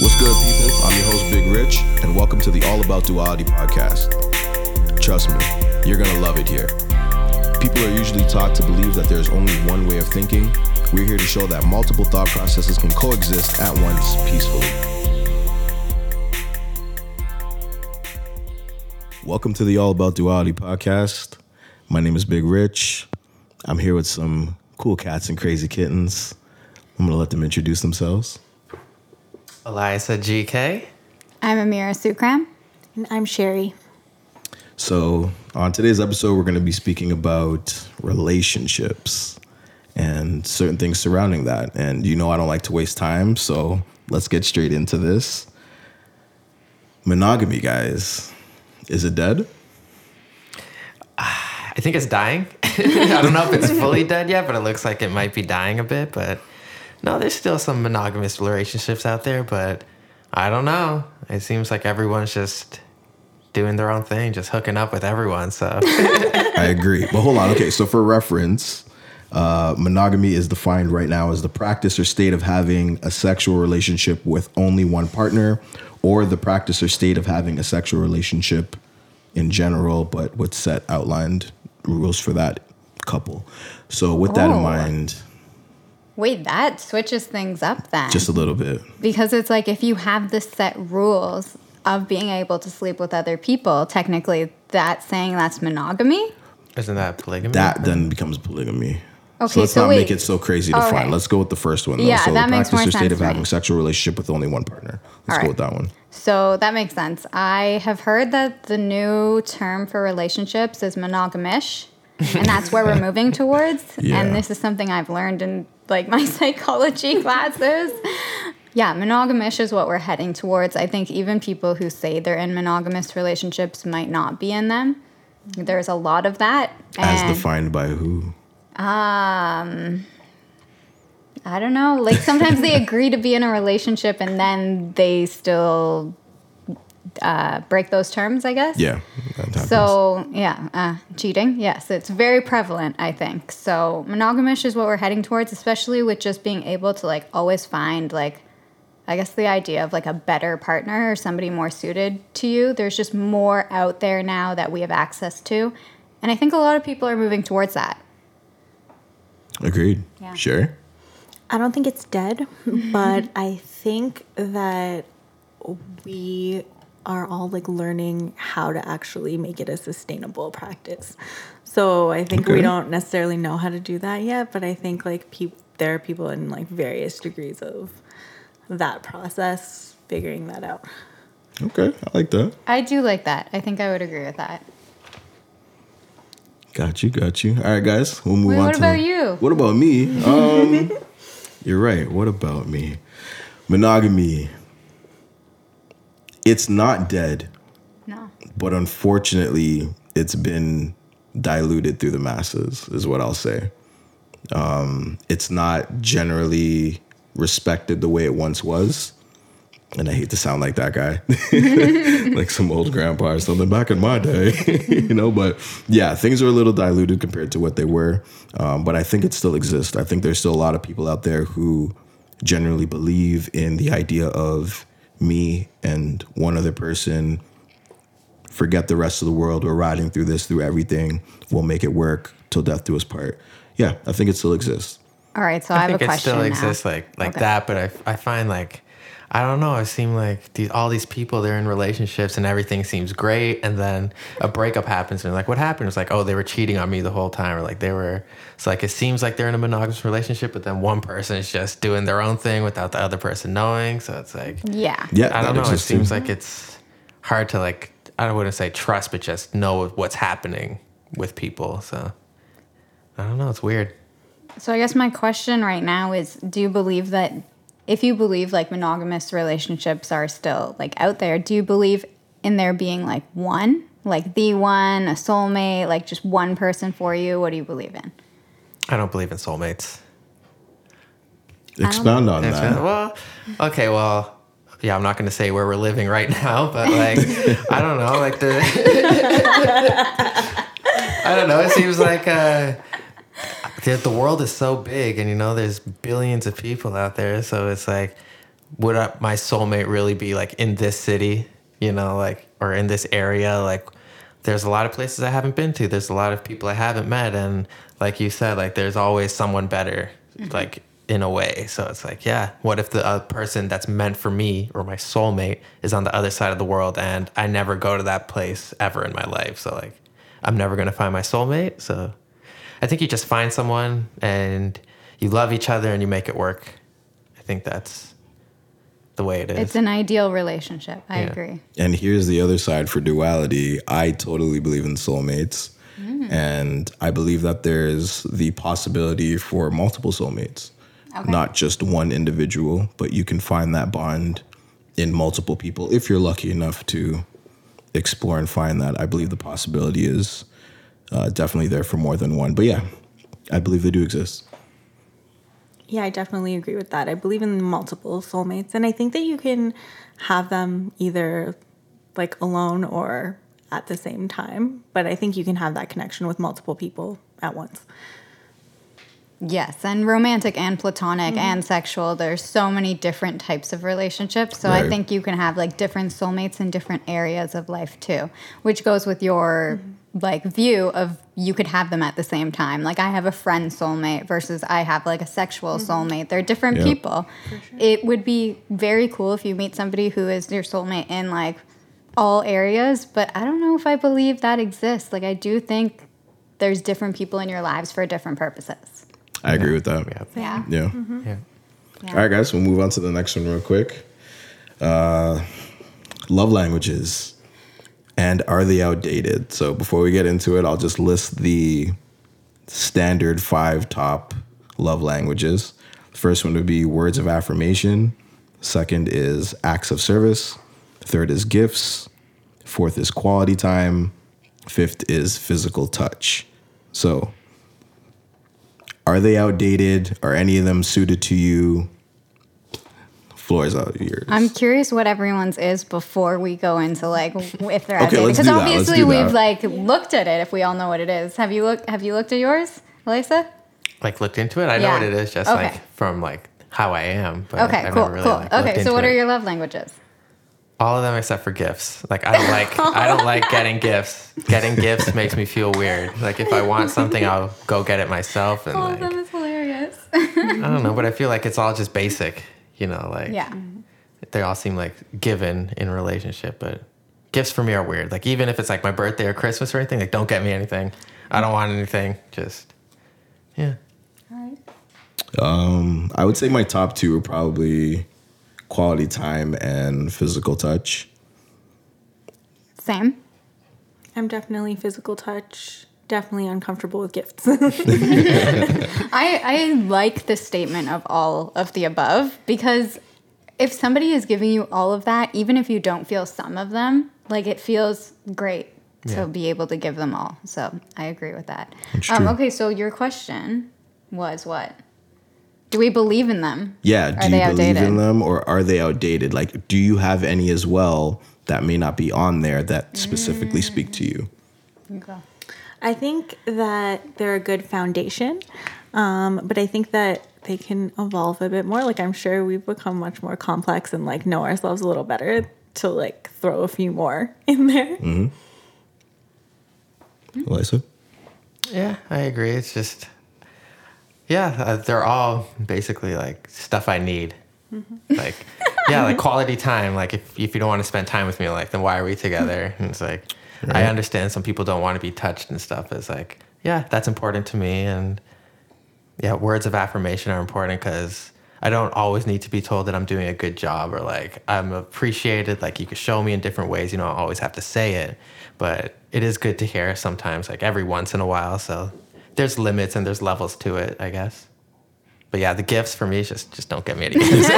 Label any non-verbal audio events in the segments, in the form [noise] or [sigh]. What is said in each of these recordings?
What's good, people? I'm your host, Big Rich, and welcome to the All About Duality podcast. Trust me, you're gonna love it here. People are usually taught to believe that there's only one way of thinking. We're here to show that multiple thought processes can coexist at once peacefully. Welcome to the All About Duality podcast. My name is Big Rich. I'm here with some cool cats and crazy kittens. I'm gonna let them introduce themselves. Alyasa GK. I'm Amira Sookram. And I'm Sheri. So, on today's episode, we're going to be speaking about relationships and certain things surrounding that. And you know, I don't like to waste time, so let's get straight into this. Monogamy, guys, is it dead? I think it's dying. [laughs] I don't know if it's fully dead yet, but it looks like it might be dying a bit. But no, there's still some monogamous relationships out there, but I don't know. It seems like everyone's just doing their own thing, just hooking up with everyone. So [laughs] I agree. But hold on. Okay, so for reference, uh, monogamy is defined right now as the practice or state of having a sexual relationship with only one partner, or the practice or state of having a sexual relationship in general, but with set outlined rules for that couple. So, with that in Oh. mind, Wait, that switches things up then. just a little bit. because it's like if you have the set rules of being able to sleep with other people, technically that's saying that's monogamy. isn't that polygamy? That then becomes polygamy. Okay, so let's so not make it so crazy to All find. right. Let's go with the first one. Though. Yeah, so that the makes practice more or state sense of having me. a sexual relationship with only one partner. Let's All go right. with that one. So that makes sense. I have heard that the new term for relationships is monogamish, and that's where we're [laughs] moving towards. Yeah. And this is something I've learned in like my [laughs] psychology [laughs] classes. Yeah, monogamish is what we're heading towards. I think even people who say they're in monogamous relationships might not be in them. There's a lot of that. As defined by who? Um, I don't know. Like sometimes they [laughs] agree to be in a relationship and then they still uh, break those terms, I guess. Yeah. So yeah, uh, cheating. Yes, it's very prevalent. I think so. Monogamish is what we're heading towards, especially with just being able to like always find like, I guess the idea of like a better partner or somebody more suited to you. There's just more out there now that we have access to, and I think a lot of people are moving towards that. Agreed. Yeah. Sure. I don't think it's dead, [laughs] but I think that we are all like learning how to actually make it a sustainable practice. So I think Okay. we don't necessarily know how to do that yet, but I think like peop there are people in like various degrees of that process figuring that out. Okay. I like that. I do like that. I think I would agree with that. Got you. Got you. All right, guys. We'll move Wait, on what to about you? What about me? [laughs] Um, you're right. What about me? Monogamy. It's not dead, No. but unfortunately, it's been diluted through the masses. Is what I'll say. Um, it's not generally respected the way it once was. And I hate to sound like that guy, [laughs] like some old grandpa or something back in my day, [laughs] you know. But yeah, things are a little diluted compared to what they were. Um, but I think it still exists. I think there's still a lot of people out there who generally believe in the idea of me and one other person. Forget the rest of the world. We're riding through this, through everything. We'll make it work till death do us part. Yeah, I think it still exists. All right, so I, I have think a it question still now. exists like like Okay. that, but I I find like I don't know. It seemed like these all these people they're in relationships and everything seems great, and then a breakup happens and like, what happened? It's like, oh, they were cheating on me the whole time, or like they were. It's like it seems like they're in a monogamous relationship, but then one person is just doing their own thing without the other person knowing. So it's like Yeah. Yeah, I don't know. It exists too. seems like it's hard to like I wouldn't want to say trust, but just know what's happening with people. So I don't know. It's weird. So I guess my question right now is do you believe that if you believe like monogamous relationships are still like out there, do you believe in there being like one, like the one, a soulmate, like just one person for you? What do you believe in? I don't believe in soulmates. Expound on It's- that. Well, okay, well, yeah, I'm not going to say where we're living right now, but like, I don't know, like the, [laughs] I don't know. It seems like uh, the, the world is so big, and you know, there's billions of people out there, so it's like would I, my soulmate really be like in this city, you know, like or in this area? Like, there's a lot of places I haven't been to. There's a lot of people I haven't met, and like you said, like there's always someone better, like in a way. So it's like, yeah, what if the uh, person that's meant for me or my soulmate is on the other side of the world, and I never go to that place ever in my life? So like, I'm never gonna find my soulmate. So I think you just find someone and you love each other and you make it work. I think that's the way it is. It's an ideal relationship. I Yeah. agree. And here's the other side for duality. I totally believe in soulmates. Mm. And I believe that there's the possibility for multiple soulmates, Okay. not just one individual, but you can find that bond in multiple people if you're lucky enough to explore and find that. I believe the possibility is uh, definitely there for more than one. But yeah, I believe they do exist. Yeah, I definitely agree with that. I believe in multiple soulmates, and I think that you can have them either like alone or at the same time. But I think you can have that connection with multiple people at once. Yes, and romantic and platonic Mm-hmm. and sexual. There's so many different types of relationships. So I think you can have like different soulmates in different areas of life too, which goes with your Mm-hmm. Like view of you could have them at the same time. Like I have a friend soulmate versus I have like a sexual Mm-hmm. soulmate. They're different Yeah. people. It would be very cool if you meet somebody who is your soulmate in like all areas, but I don't know if I believe that exists. Like I do think there's different people in your lives for different purposes. I agree with that. yeah. Yeah. Yeah. Yeah. Yeah. All right, guys, we'll move on to the next one real quick. Uh, love languages. And are they outdated? So before we get into it, I'll just list the standard five top love languages. First one would be words of affirmation. Second is acts of service. Third is gifts. Fourth is quality time. Fifth is physical touch. So, are they outdated? Are any of them suited to you? Floor is out yours. I'm curious what everyone's is before we go into like [laughs] if they're outdated let's because do that. Let's obviously do we've that. like looked at it if we all know what it is. Have you looked have you looked at yours, Alyasa? Like looked into it. I know what it is just Okay. like from like how I am. But Okay, I've cool, really, cool. like, okay, so what are it. your love languages? All of them except for gifts. Like I don't like I don't like getting gifts. Getting gifts makes me feel weird. Like if I want something, I'll go get it myself. And like is hilarious. I don't know, but I [laughs] feel like it's all just basic. You know, like yeah. they all seem like given in relationship, but gifts for me are weird. Like even if it's like my birthday or Christmas or anything, like don't get me anything. I don't want anything. Just yeah. Um, I would say my top two are probably quality time and physical touch. Same. I'm definitely physical touch. Definitely uncomfortable with gifts. [laughs] I, I like the statement of all of the above because if somebody is giving you all of that, even if you don't feel some of them, like it feels great Yeah. to be able to give them all. So I agree with that. That's Um, okay, so your question was what? Do we believe in them? Yeah, Are do you they believe outdated? in them or are they outdated? Like, do you have any as well that may not be on there that specifically speak to you? Okay. I think that they're a good foundation, um, but I think that they can evolve a bit more. Like I'm sure we've become much more complex and like know ourselves a little better to like throw a few more [laughs] in there. Alyasa? Yeah, I agree. It's just, yeah, uh, they're all basically like stuff I need. Like, yeah, like quality time. Like, if, if you don't want to spend time with me, like, then why are we together? And it's like, I understand some people don't want to be touched and stuff. It's like, yeah, that's important to me. And yeah, words of affirmation are important because I don't always need to be told that I'm doing a good job or like I'm appreciated. Like, you can show me in different ways. You don't always have to say it, but it is good to hear sometimes, like every once in a while. So there's limits and there's levels to it, I guess. But yeah, the gifts for me just just don't get me any gifts.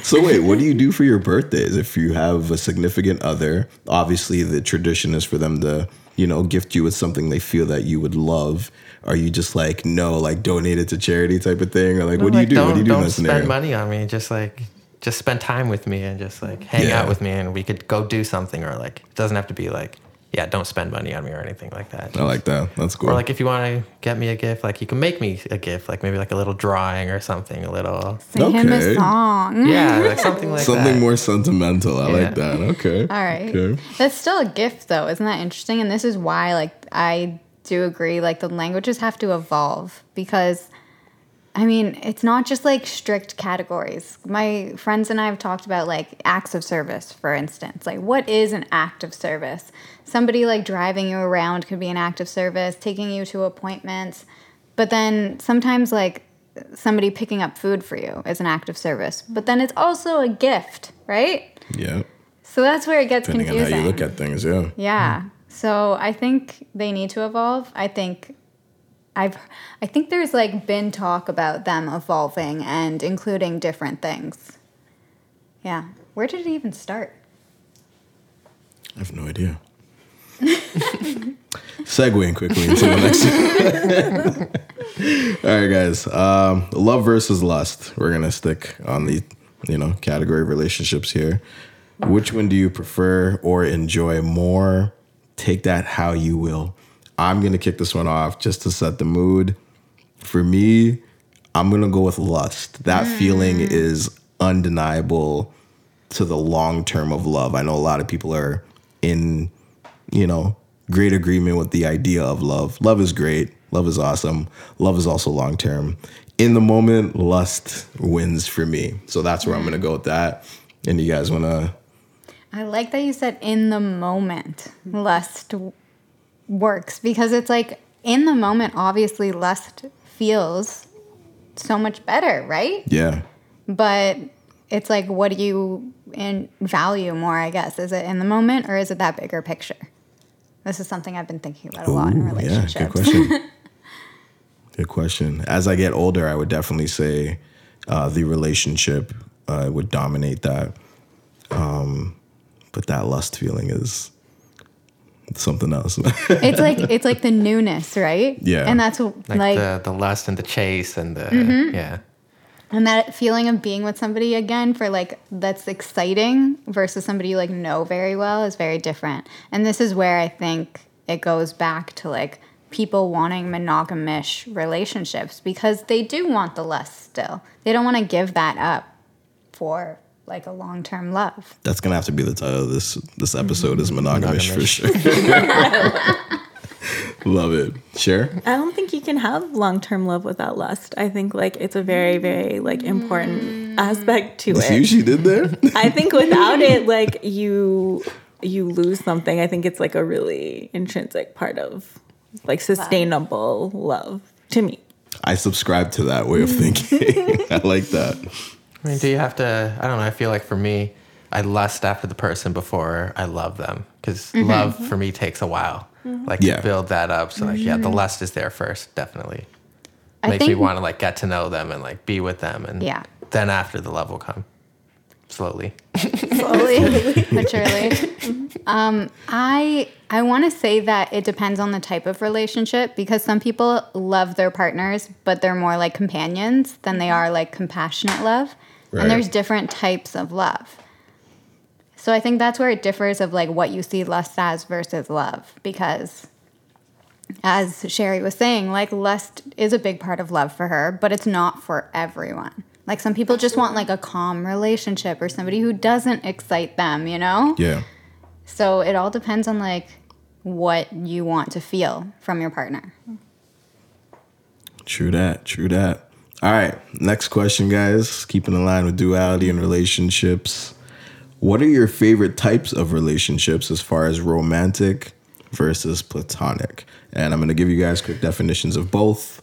[laughs] So wait, what do you do for your birthdays if you have a significant other? Obviously, the tradition is for them to, you know, gift you with something they feel that you would love. Are you just like no, like donate it to charity type of thing, or like what do you Like, do? Don't, what do you do don't that spend scenario? money on me. Just like just spend time with me and just like hang Yeah. out with me and we could go do something or like it doesn't have to be like yeah, don't spend money on me or anything like that. I like that. That's cool. Or like if you want to get me a gift, like you can make me a gift, like maybe like a little drawing or something, a little Sing him Okay. a song. yeah, like [laughs] something like that. Something that. more sentimental. I Yeah. like that. Okay. All right. Okay. That's still a gift though. Isn't that interesting? And this is why like I do agree like the languages have to evolve because I mean, it's not just like strict categories. My friends and I have talked about like acts of service, for instance. Like, what is an act of service? Somebody like driving you around could be an act of service, taking you to appointments. But then sometimes, like, somebody picking up food for you is an act of service. But then it's also a gift, right? Yeah. So that's where it gets Depending confusing. on how you look at things. Yeah. Yeah. So I think they need to evolve. I think I've I think there's like been talk about them evolving and including different things. Yeah. Where did it even start? I have no idea. Segueing quickly into the next. [laughs] All right, guys. Um, love versus lust. We're gonna stick on the you know category of relationships here. Which one do you prefer or enjoy more? Take that how you will. I'm gonna kick this one off just to set the mood. For me, I'm gonna go with lust. That feeling is undeniable to the long term of love. I know a lot of people are in, you know, great agreement with the idea of love. Love is great. Love is awesome. Love is also long term. In the moment, lust wins for me. So that's where I'm gonna go with that. And you guys wanna I like that you said in the moment lust works because it's like in the moment obviously lust feels so much better, right? Yeah. But it's like what do you in value more, I guess? Is it in the moment or is it that bigger picture? This is something I've been thinking about a lot in Ooh, yeah, relationships. good question. [laughs] good question. As I get older, I would definitely say uh, the relationship uh, would dominate that. Um, but that lust feeling is something else. [laughs] it's like it's like the newness, right? Yeah. And that's what, like, like, the the lust and the chase and the Mm-hmm. yeah. And that feeling of being with somebody again for like that's exciting versus somebody you like know very well is very different. And this is where I think it goes back to like people wanting monogamish relationships because they do want the lust still. They don't want to give that up for like a long-term love. That's gonna have to be the title of this this episode is mm-hmm. monogamish, for sure. [laughs] [laughs] Love it. Share. I don't think you can have long term love without lust. I think like it's a very, very like important aspect to See what it. she did there? [laughs] I think without it, [laughs] like you you lose something. I think it's like a really intrinsic part of like sustainable love to me. I subscribe to that way of thinking. [laughs] I like that. I mean, do you have to? I don't know. I feel like for me, I lust after the person before I love them because Mm-hmm. love for me takes a while. Like Yeah. to build that up. So like, yeah, the lust is there first, definitely. Mm-hmm. I Makes me want to like get to know them and like be with them, and Yeah. then after the love will come slowly. [laughs] slowly [laughs] but surely. [laughs] Um, I I want to say that it depends on the type of relationship because some people love their partners, but they're more like companions than they are like compassionate love. Right. And there's different types of love. So I think that's where it differs of like what you see lust as versus love because as Sheri was saying, like lust is a big part of love for her, but it's not for everyone. Like some people just want like a calm relationship or somebody who doesn't excite them, you know? Yeah. So it all depends on like what you want to feel from your partner. True that. True that. All right. Next question, guys. Keeping in line with duality and relationships. What are your favorite types of relationships as far as romantic versus platonic? And I'm going to give you guys quick definitions of both.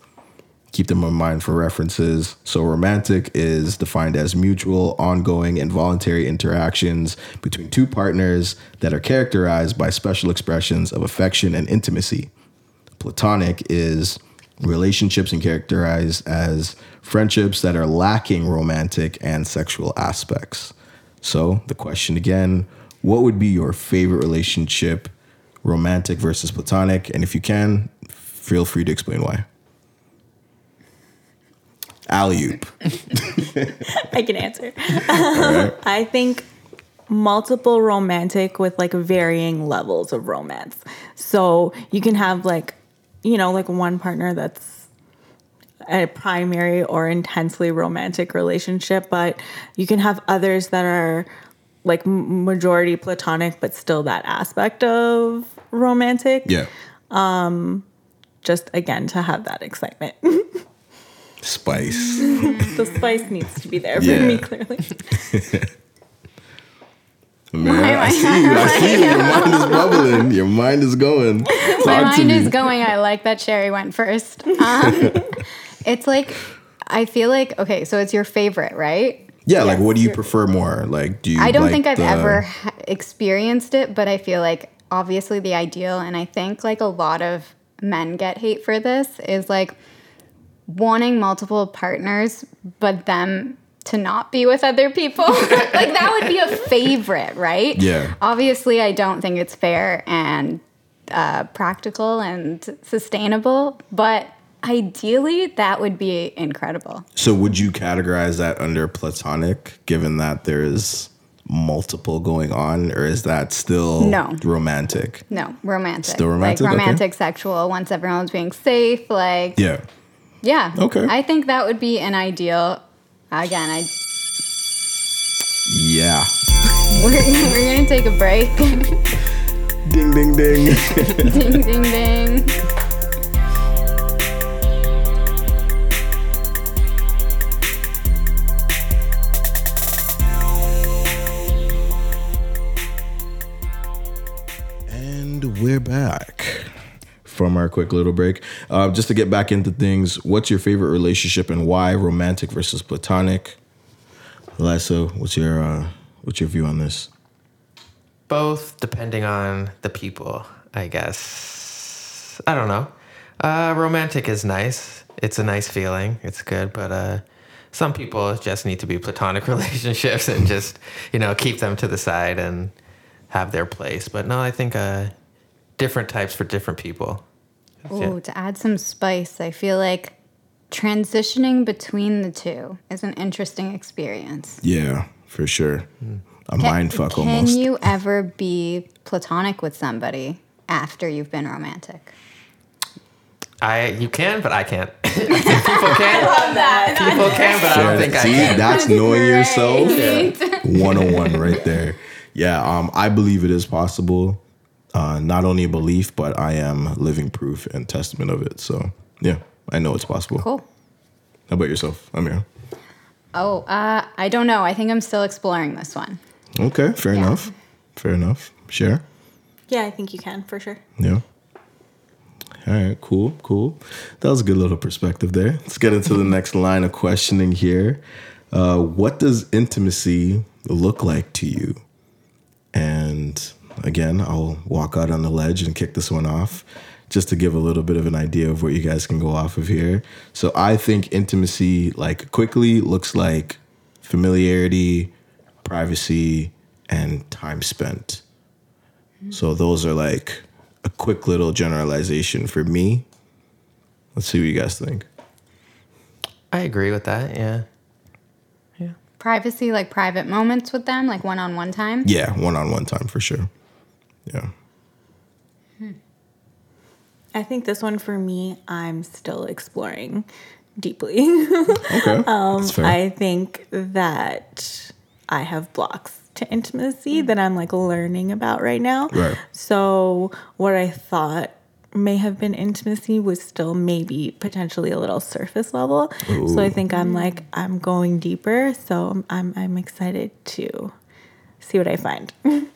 Keep them in mind for references. So, romantic is defined as mutual, ongoing, and voluntary interactions between two partners that are characterized by special expressions of affection and intimacy. Platonic is relationships and characterized as friendships that are lacking romantic and sexual aspects. So, the question again what would be your favorite relationship, romantic versus platonic? And if you can, feel free to explain why. Alley oop. [laughs] I can answer. Right. [laughs] I think multiple romantic with like varying levels of romance. So you can have like, you know, like one partner that's a primary or intensely romantic relationship, but you can have others that are like majority platonic, but still that aspect of romantic. Yeah. Just again to have that excitement. [laughs] Spice. [laughs] the spice needs to be there for Yeah. me, clearly. [laughs] Man, I see you. I see you. Your mind is bubbling. Your mind is going. My Talk to mind is going. I like that Sheri went first. Um, it's like I feel like okay, so it's your favorite, right? Yeah, like what do you prefer more? Like, do you? I don't like think I've the- ever experienced it, but I feel like obviously the ideal, and I think like a lot of men get hate for this is like wanting multiple partners, but them to not be with other people. [laughs] like that would be a favorite, right? Yeah. Obviously, I don't think it's fair and uh, practical and sustainable, but ideally, that would be incredible. So, would you categorize that under platonic, given that there's multiple going on, or is that still No. romantic? No, romantic. Still romantic? Like Okay. romantic, sexual, once everyone's being safe. Like, Yeah. yeah. Okay. I think that would be an ideal. Again, I Yeah. [laughs] we're, we're going to take a break. [laughs] Ding, ding, ding. [laughs] ding, ding, ding. We're back from our quick little break. Uh, just to get back into things, what's your favorite relationship and why? Romantic versus platonic. Lisa, what's your uh, what's your view on this? Both depending on the people, I guess. I don't know. Uh, romantic is nice. It's a nice feeling. It's good, but uh, some people just need to be platonic [laughs] relationships and just you know keep them to the side and have their place. But no, I think uh, different types for different people. Ooh, to add some spice, I feel like transitioning between the two is an interesting experience. Yeah, for sure. A Can- mind fuck Can almost. you ever be platonic with somebody after you've been romantic? I you can, but I can't. [laughs] [laughs] people can. love that. People can, but I don't think I can. See, that's knowing yourself. [laughs] Right. 101 right there. Yeah, um, I believe it is possible. Uh, not only a belief, but I am living proof and testament of it. So, yeah, I know it's possible. Cool. How about yourself, Amir? Oh, uh, I don't know. I think I'm still exploring this one. Okay, fair enough. Fair enough. Share. Yeah, I think you can for sure. Yeah. All right, cool, cool. That was a good little perspective there. Let's get into the next line of questioning here. Uh, what does intimacy look like to you? And again, I'll walk out on the ledge and kick this one off just to give a little bit of an idea of what you guys can go off of here. So I think intimacy, like quickly, looks like familiarity, privacy, and time spent. So those are like a quick little generalization for me. Let's see what you guys think. I agree with that. Yeah. Yeah. Privacy, like private moments with them, like one on one time. Yeah, one on one time for sure. Yeah. Hmm. I think this one for me, I'm still exploring deeply. [laughs] Okay. That's um, fair. I think that I have blocks to intimacy hmm. that I'm like learning about right now. Right. So what I thought may have been intimacy was still maybe potentially a little surface level. Ooh. So I think I'm like hmm. I'm going deeper. So I'm I'm, I'm excited to see what I find. [laughs]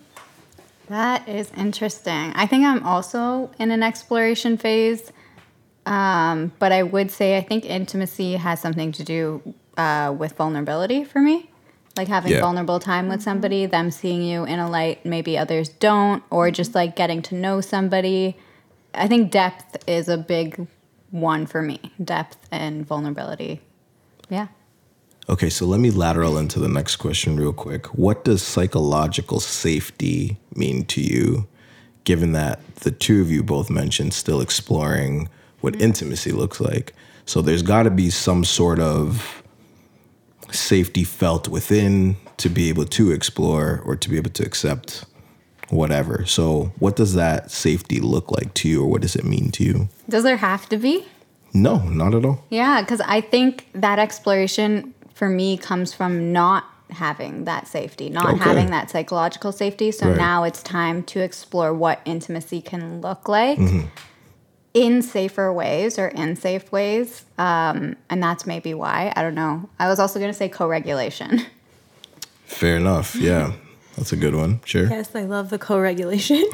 That is interesting. I think I'm also in an exploration phase. Um, but I would say I think intimacy has something to do uh, with vulnerability for me. Like having Yeah. vulnerable time with somebody, them seeing you in a light maybe others don't, or just like getting to know somebody. I think depth is a big one for me. Depth and vulnerability. Yeah. Okay, so let me lateral into the next question real quick. What does psychological safety mean to you, given that the two of you both mentioned still exploring what mm-hmm. intimacy looks like? So there's got to be some sort of safety felt within to be able to explore or to be able to accept whatever. So, what does that safety look like to you, or what does it mean to you? Does there have to be? No, not at all. Yeah, because I think that exploration for me comes from not having that safety, not Okay. having that psychological safety. So Right. now it's time to explore what intimacy can look like Mm-hmm. in safer ways or in safe ways. Um, and that's maybe why. I don't know. I was also going to say co regulation. Fair enough. Yeah, [laughs] that's a good one. Sure. Yes, I love the co-regulation. [laughs]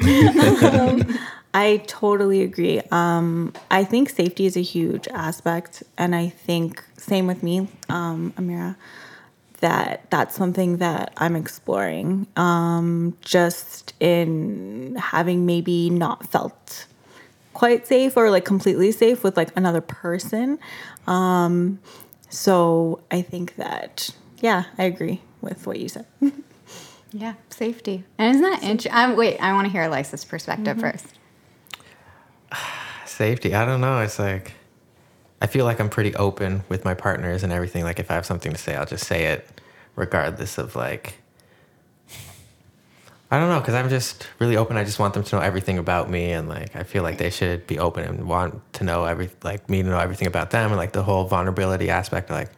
um, I totally agree. Um, I think safety is a huge aspect, and I think same with me, um, Amira. That that's something that I'm exploring. Um, just in having maybe not felt quite safe or like completely safe with like another person. Um, so I think that yeah, I agree with what you said. [laughs] Yeah, safety. And isn't that interesting? Wait, I want to hear Alyasa's perspective mm-hmm. first. [sighs] Safety. I don't know. It's like I feel like I'm pretty open with my partners and everything. Like if I have something to say, I'll just say it, regardless of like. I don't know, because I'm just really open. I just want them to know everything about me, and like I feel like they should be open and want to know every like me to know everything about them, and like the whole vulnerability aspect. Like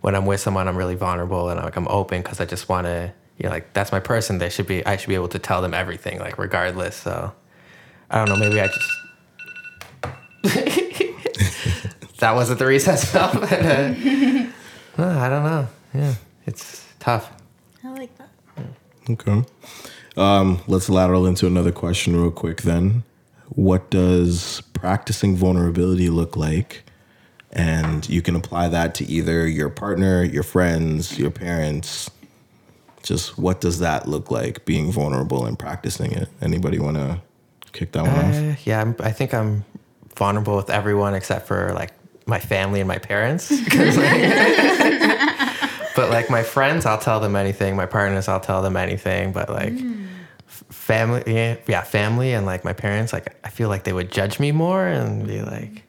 when I'm with someone, I'm really vulnerable and like I'm open because I just want to, you know, like that's my person. They should be. I should be able to tell them everything, like regardless. So I don't know. Maybe I just [laughs] that wasn't the recess bell. [laughs] But, uh, no, I don't know. Yeah, it's tough. I like that. Okay. Um, let's lateral into another question real quick then. What does practicing vulnerability look like? And you can apply that to either your partner, your friends, your parents. Just what does that look like being vulnerable and practicing it? Anybody want to kick that one off? Uh, yeah, I'm, I think I'm vulnerable with everyone except for like my family and my parents [laughs] like- [laughs] but like my friends, I'll tell them anything. My partners, I'll tell them anything. But like f- family, yeah, yeah, family and like my parents, like I feel like they would judge me more and be like,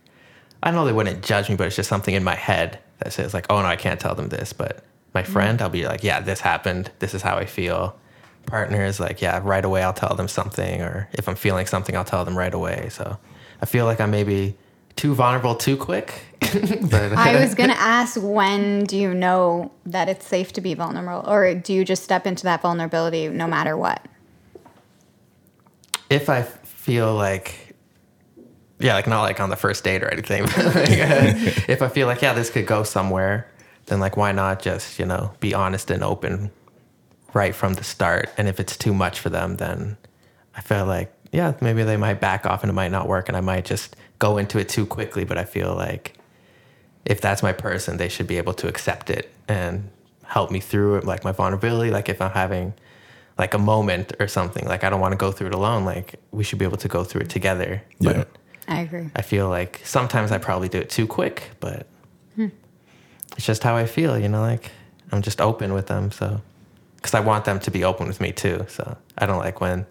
I know they wouldn't judge me, but it's just something in my head that says like, oh no, I can't tell them this. But my friend, I'll be like, yeah, this happened. This is how I feel. Partners, like, yeah, right away I'll tell them something, or if I'm feeling something, I'll tell them right away. So I feel like I'm maybe too vulnerable too quick. [laughs] but I was [laughs] going to ask when do you know that it's safe to be vulnerable? Or do you just step into that vulnerability no matter what? if I feel like, yeah, like not like on the first date or anything, [laughs] but like, uh, if I feel like, yeah, this could go somewhere, then like, why not just, you know, be honest and open right from the start? And if it's too much for them, then I feel like, yeah, maybe they might back off and it might not work and I might just go into it too quickly. But I feel like if that's my person, they should be able to accept it and help me through it, like my vulnerability. Like if I'm having like a moment or something, like I don't want to go through it alone. Like we should be able to go through it together. Yeah. But I agree. I feel like sometimes I probably do it too quick, but hmm. It's just how I feel, you know, like I'm just open with them. So, because I want them to be open with me too. So I don't like when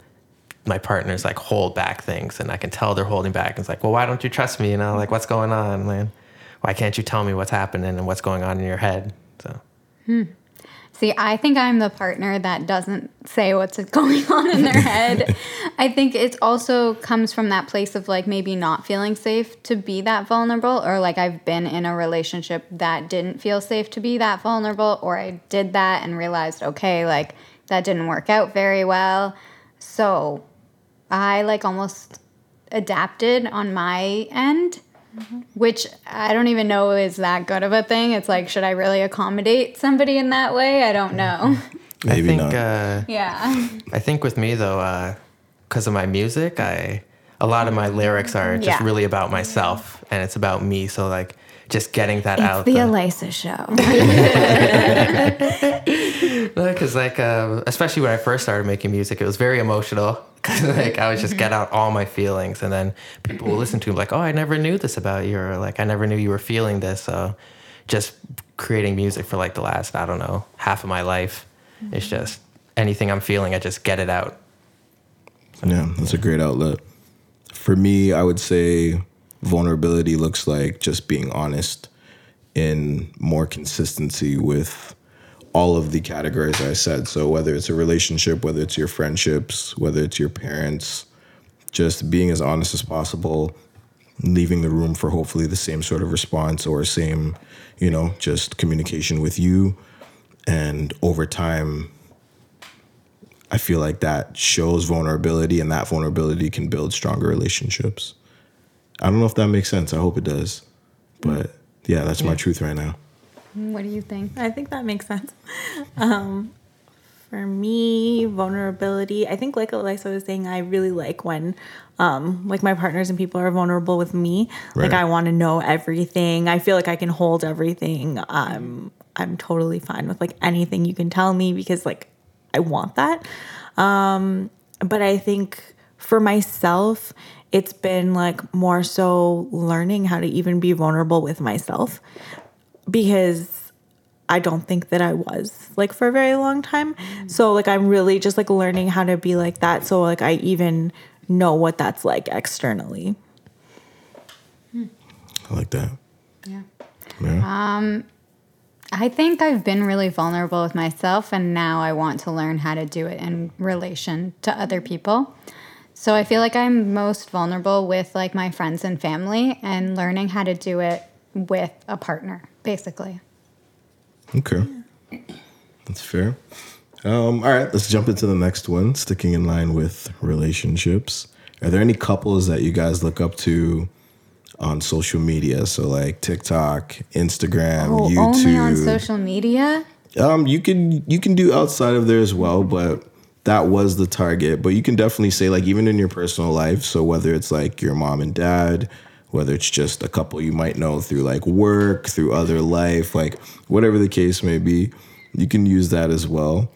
my partners like hold back things and I can tell they're holding back. It's like, well, why don't you trust me? You know, like what's going on, man? Why can't you tell me what's happening and what's going on in your head? So, hmm. See, I think I'm the partner that doesn't say what's [laughs] going on in their head. [laughs] I think it also comes from that place of like maybe not feeling safe to be that vulnerable, or like I've been in a relationship that didn't feel safe to be that vulnerable, or I did that and realized, okay, like that didn't work out very well. So I like almost adapted on my end Mm-hmm. which I don't even know is that good of a thing. It's like, should I really accommodate somebody in that way? I don't know. Mm-hmm. [laughs] Maybe I think, not. Uh, yeah. I think with me though, uh, because of my music, I a lot of my lyrics are just Yeah. really about myself and it's about me. So like just getting that out. The there. Alyasa show. [laughs] [laughs] because like uh, especially when I first started making music, it was very emotional. [laughs] 'Cause, like I would just get out all my feelings, and then people will listen to it like, "Oh, I never knew this about you," or like, "I never knew you were feeling this." So, just creating music for like the last I don't know half of my life, it's just anything I'm feeling, I just get it out. Yeah, that's a great outlet. For me, I would say vulnerability looks like just being honest in more consistency with all of the categories I said. So whether it's a relationship, whether it's your friendships, whether it's your parents, just being as honest as possible, leaving the room for hopefully the same sort of response or same, you know, just communication with you. And over time, I feel like that shows vulnerability and that vulnerability can build stronger relationships. I don't know if that makes sense. I hope it does. But yeah, that's my truth right now. What do you think? I think that makes sense. [laughs] Um, for me, vulnerability. I think, like Alyasa was saying, I really like when, um, like my partners and people are vulnerable with me. Like I want to know everything. I feel like I can hold everything. Um, I'm totally fine with like anything you can tell me because like I want that. Um, but I think for myself, it's been like more so learning how to even be vulnerable with myself because I don't think that I was like for a very long time. So like I'm really just like learning how to be like that so like I even know what that's like externally. Hmm. I like that. Yeah. Yeah. Um, I think I've been really vulnerable with myself, and now I want to learn how to do it in relation to other people. So I feel like I'm most vulnerable with like my friends and family, and learning how to do it with a partner, basically. Okay. That's fair. Um, all right, let's jump into the next one, sticking in line with relationships. Are there any couples that you guys look up to on social media? So like TikTok, Instagram, Oh, YouTube. only on social media? Um, you can you can do outside of there as well, but that was the target. But you can definitely say like even in your personal life. So whether it's like your mom and dad, whether it's just a couple you might know through like work, through other life, like whatever the case may be, you can use that as well.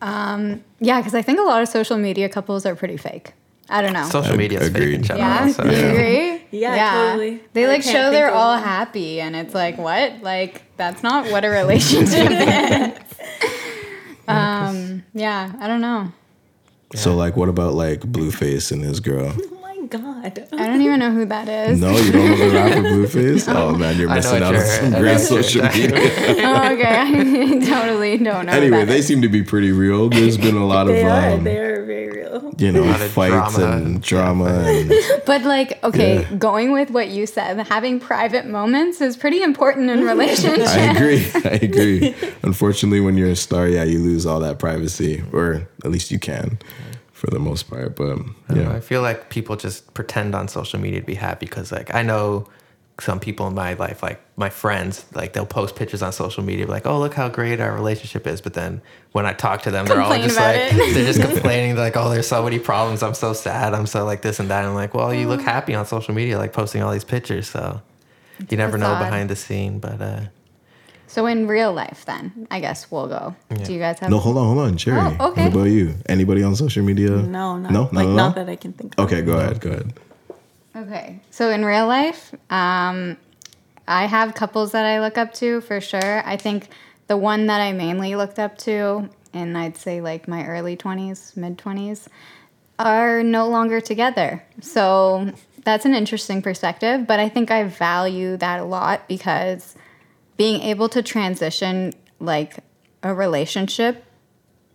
Um, Yeah, because I think a lot of social media couples are pretty fake. I don't know. Social media is fake in general. yeah, so- you agree? Yeah, totally. They like show they're all happy, and it's like, what? Like that's not what a relationship [laughs] is. Um, yeah, I don't know. So like what about like Blueface and his girl? [laughs] Oh my god. I don't even know who that is. No, you don't know the rapper Blueface? [laughs] Oh man, you're I know missing what out on you're- some I great know social what you're- media. Oh, okay, I [laughs] totally don't know. who anyway, that they is. seem to be pretty real. There's been a lot of They are. um, They are very real. You know, fights drama. and drama and [laughs] But like, okay, Yeah. going with what you said, having private moments is pretty important in [laughs] relationships. I agree. [laughs] I agree. Unfortunately, when you're a star, yeah, you lose all that privacy, or at least you can, for the most part. But I know, I feel like people just pretend on social media to be happy because, like, I know some people in my life, like my friends, like they'll post pictures on social media, like, "Oh, look how great our relationship is," but then when I talk to them, they're all just like, it. [laughs] they're just [laughs] complaining, like, "Oh, there's so many problems. I'm so sad. I'm so like this and that." I'm like, "Well, you look happy on social media, like posting all these pictures, so you never know behind the scene." But uh, So in real life, then I guess we'll go. Do you guys have? no, hold on, hold on, Jerry. Oh, okay. What about you? Anybody on social media? No, not, no, like not, at not that I can think of. Okay, go ahead, go ahead. Okay. So in real life, um, I have couples that I look up to for sure. I think the one that I mainly looked up to, and I'd say like my early 20s, mid 20s, are no longer together. So that's an interesting perspective, but I think I value that a lot because being able to transition like a relationship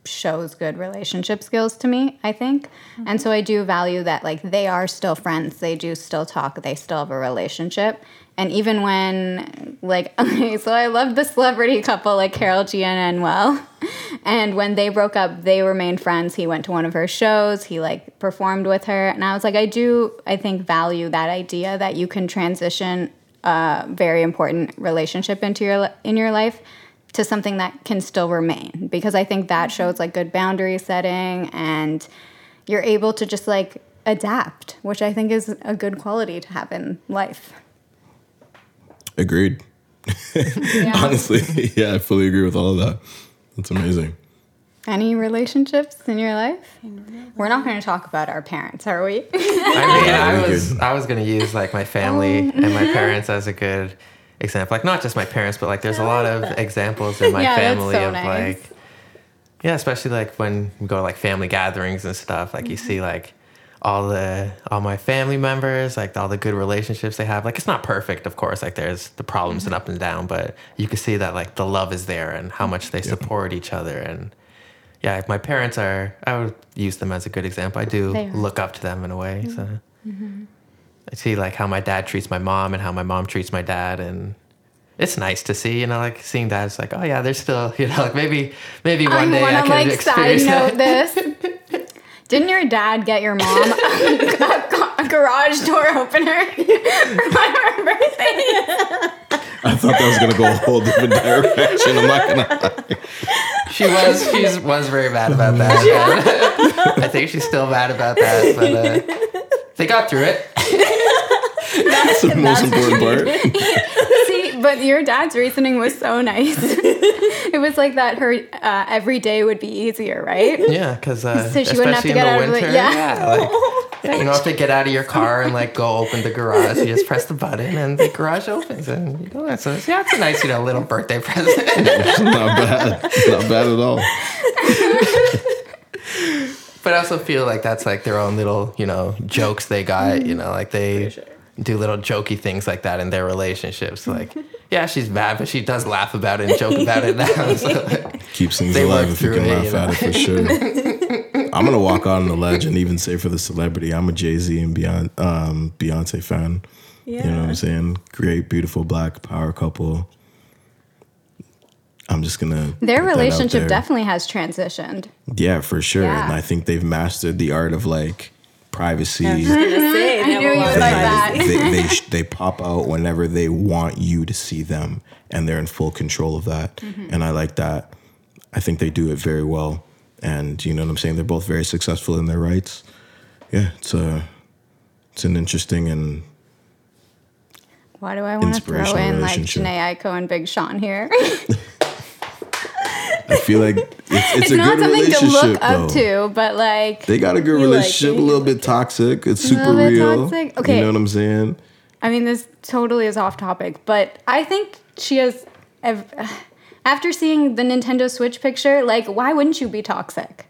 shows good relationship skills to me, I think. And so I do value that like they are still friends, they do still talk, they still have a relationship. And even when like [laughs] okay, so I love the celebrity couple like Karol G and Well. [laughs] And when they broke up, they remained friends. He went to one of her shows, he like performed with her. And I was like, I do I think value that idea that you can transition a very important relationship into your in your life to something that can still remain because I think that shows like good boundary setting and you're able to just like adapt, which I think is a good quality to have in life. Agreed. [laughs] Honestly, yeah, I fully agree with all of that. That's amazing. Any relationships in your life? We're not going to talk about our parents, are we? I mean, [laughs] I was I was gonna use like my family and my oh. parents as a good example. Like not just my parents, but like there's a lot of [laughs] examples in my Yeah, family so of nice. like yeah, especially like when we go to like family gatherings and stuff. Like you Mm-hmm. see like all the all my family members, like all the good relationships they have. Like it's not perfect, of course. Like there's the problems and up and down, but you can see that like the love is there and how much they support each other. And yeah, if my parents are, I would use them as a good example. I do look up to them in a way. So I see like how my dad treats my mom and how my mom treats my dad, and it's nice to see. You know, like seeing that. It's like, oh yeah, there's still [laughs] you know, like maybe maybe one I day I want can to like side experience note that. this. [laughs] Didn't your dad get your mom a, a garage door opener [laughs] on her birthday? I thought that was gonna go a whole different direction. I'm not gonna. lie. She was she was very mad about that. I think she's still mad about that, but uh, they got through it. [laughs] That's the most important part. [laughs] See, but your dad's reasoning was so nice. [laughs] it was like that her uh, every day would be easier, right? Yeah, because uh, So she wouldn't have to especially get in out the of the- winter, yeah. like, yeah, you don't have to get out of your car and like go open the garage. You just press the button and the garage opens and you go in. So yeah, it's a nice, you know, little birthday present. not bad. Not bad at all. But I also feel like that's like their own little, you know, jokes they got. You know, like they do little jokey things like that in their relationships. Like, yeah, she's mad, but she does laugh about it and joke about it now. [laughs] So, Keeps things alive if you can it, laugh you at it for sure. [laughs] I'm gonna walk out on the ledge and even say for the celebrity, I'm a Jay Z and Beyonce, um, Beyonce fan. Yeah. You know what I'm saying? Great, beautiful black power couple. I'm just gonna. Their put that out relationship definitely has transitioned. Yeah, for sure. Yeah. And I think they've mastered the art of like privacy. I was gonna say, [laughs] I they knew a you would like that. they they, [laughs] sh- they pop out whenever they want you to see them, and they're in full control of that. Mm-hmm. And I like that. I think they do it very well, and you know what I'm saying. They're both very successful in their rights. Yeah, it's a it's an interesting and Why do I want to throw in like relationship. Jhené Aiko and Big Sean here? [laughs] I feel like it's, it's, it's a not good something to relationship look up though. to, but like, They got a good You like relationship, a little bit toxic. It's super real. toxic? Okay. You know what I'm saying? I mean, this totally is off topic, but I think she has. [sighs] After seeing the Nintendo Switch picture, like, why wouldn't you be toxic?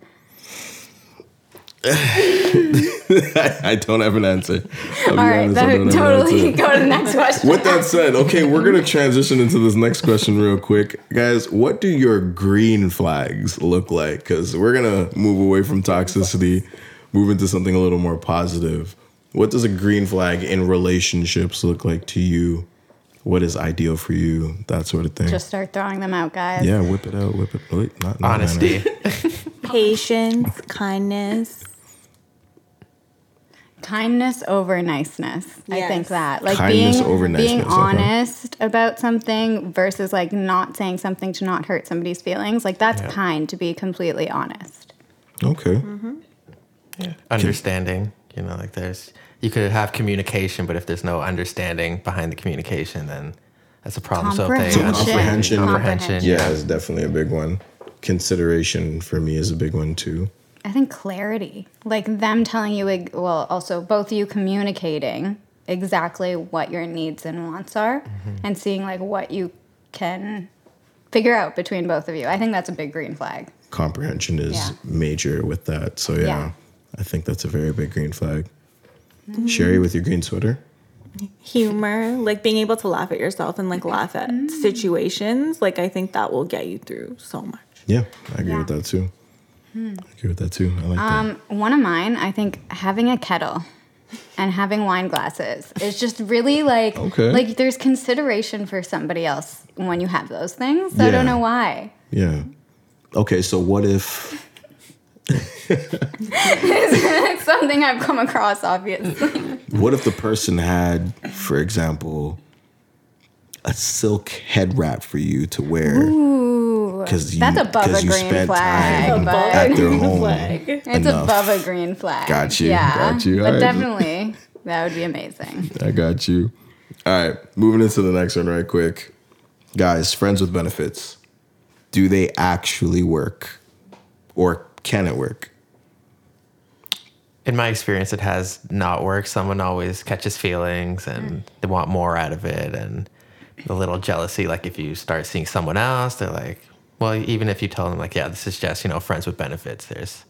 [laughs] I don't have an answer. I'll All right, honest, that don't have an totally answer. go to the next question. With that said, okay, we're gonna transition into this next question real quick, guys. What do your green flags look like? Because we're gonna move away from toxicity, move into something a little more positive. What does a green flag in relationships look like to you? What is ideal for you? That sort of thing. Just start throwing them out, guys. yeah, whip it out, whip it. Wait, not, not Honesty. [laughs] Patience, kindness. Kindness over niceness. I think that. Like Kindness being over being niceness, okay. honest about something versus like not saying something to not hurt somebody's feelings. Like that's Yeah. kind to be completely honest. Okay. Mm-hmm. yeah. Understanding. You know, like there's you could have communication, but if there's no understanding behind the communication, then that's a problem. So if they Comprehension. Comprehension. comprehension, Yeah, it's definitely a big one. Consideration for me is a big one too. I think clarity, like them telling you, well, also both you communicating exactly what your needs and wants are, Mm-hmm. and seeing like what you can figure out between both of you. I think that's a big green flag. comprehension is Yeah. major with that. So yeah, Yeah. I think that's a very big green flag. Sheri with your green sweater. humor, like being able to laugh at yourself and like laugh at situations, like I think that will get you through so much. Yeah, I agree with that too. I agree with that too. I like that. Um, one of mine, I think having a kettle and having wine glasses is just really like Okay. like there's consideration for somebody else when you have those things. So I don't know why. Yeah. Okay, so what if [laughs] It's something I've come across, obviously. what if the person had, for example, a silk head wrap for you to wear because you That's above a you green spent flag, time but- at their home. Flag. It's above a green flag. Got you, Yeah. got you. But Alright. definitely, that would be amazing. [laughs] I got you. All right, moving into the next one right quick. Guys, friends with benefits. Do they actually work? Or can it work? in my experience, it has not worked. Someone always catches feelings and mm. they want more out of it. And the little jealousy, like if you start seeing someone else, they're like, well, even if you tell them, like, yeah, this is just, you know, friends with benefits, there's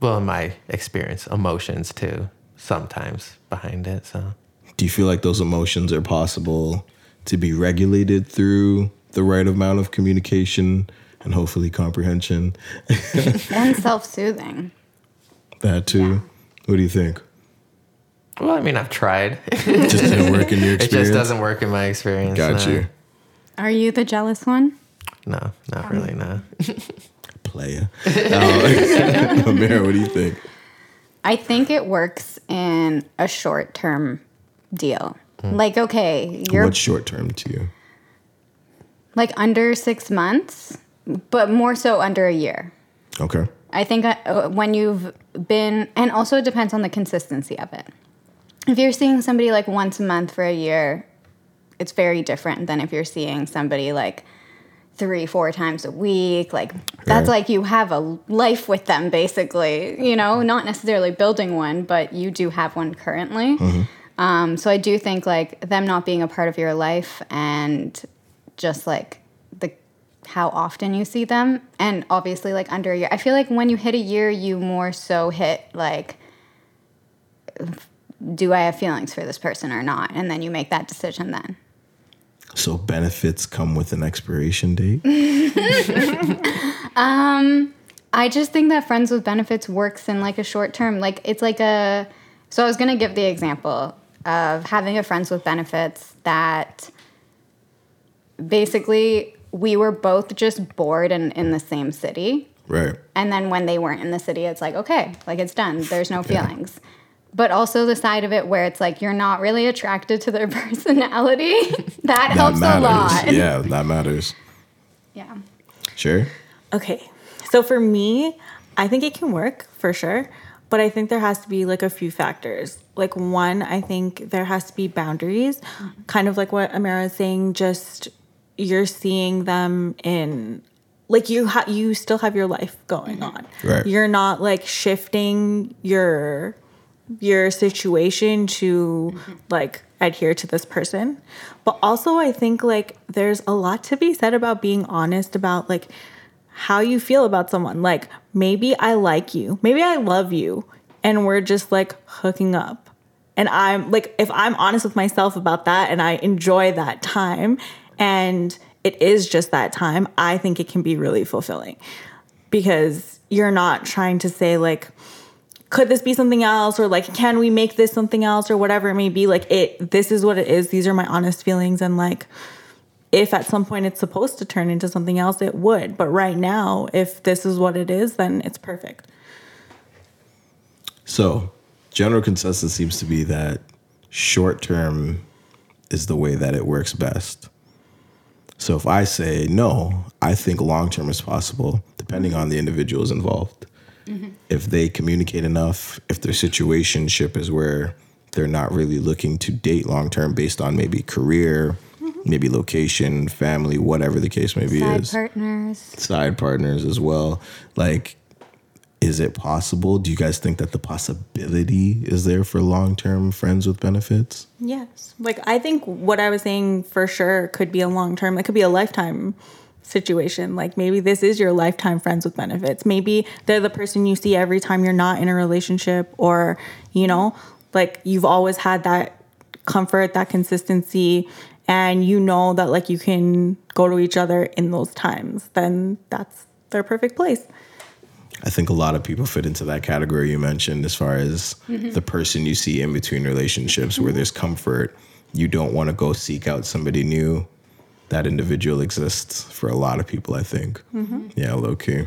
well, in my experience, emotions too, sometimes behind it. So Do you feel like those emotions are possible to be regulated through the right amount of communication and hopefully comprehension? [laughs] and self-soothing. That too. What do you think? well, I mean, I've tried. It just didn't work in your experience. [laughs] it just doesn't work in my experience. Got no. you. Are you the jealous one? No, not really. No. [laughs] Player. Uh, [laughs] Amira, what do you think? I think it works in a short-term deal. Like, okay, you're What's short term to you? like under six months, but more so under a year. Okay. I think uh, when you've been, and also it depends on the consistency of it. If you're seeing somebody like once a month for a year, it's very different than if you're seeing somebody like three, four times a week. Like that's Right. like you have a life with them, basically. You know, not necessarily building one, but you do have one currently. Um, so I do think like them not being a part of your life and just like the how often you see them and obviously like under a year i feel like when you hit a year you more so hit like do i have feelings for this person or not and then you make that decision then So benefits come with an expiration date. [laughs] Um, i just think that friends with benefits works in like a short term like it's like a so i was going to give the example of having a friends with benefits that basically we were both just bored and in the same city Right. And then when they weren't in the city, it's like, okay, like it's done. There's no feelings. But also the side of it where it's like you're not really attracted to their [laughs] personality. that, That helps matters. a lot. [laughs] Yeah, that matters. Yeah. Sure. Okay. So for me, I think it can work for sure, but I think there has to be like a few factors. Like one, I think there has to be boundaries, kind of like what Amira is saying, just you're seeing them in like you ha- you still have your life going mm-hmm. on. Right. You're not like shifting your your situation to mm-hmm. like adhere to this person. But also I think like there's a lot to be said about being honest about like how you feel about someone. Like maybe I like you, maybe I love you, and we're just like hooking up. And I'm like, if I'm honest with myself about that and I enjoy that time and it is just that time, I think it can be really fulfilling because you're not trying to say, like, could this be something else? Or like can we make this something else? Or whatever it may be. Like it this is what it is. These are my honest feelings. And like if at some point it's supposed to turn into something else it would. But right now if this is what it is then it's perfect. So, general consensus seems to be that short term is the way that it works best. So, if I say no, I think long term is possible, depending on the individuals involved. Mm-hmm. If they communicate enough, if their situationship is where they're not really looking to date long term based on maybe career, mm-hmm. maybe location, family, whatever the case may be Side is partners. side partners as well. Like, is it possible? Do you guys think that the possibility is there for long term friends with benefits? yes like i think what i was saying for sure could be a long term it could be a lifetime situation like maybe this is your lifetime friends with benefits maybe they're the person you see every time you're not in a relationship or you know like you've always had that comfort that consistency and you know that like you can go to each other in those times then that's their perfect place I think a lot of people fit into that category you mentioned as far as mm-hmm. the person you see in between relationships where there's comfort. You don't want to go seek out somebody new. That individual exists for a lot of people, I think. Mm-hmm. Yeah, low key.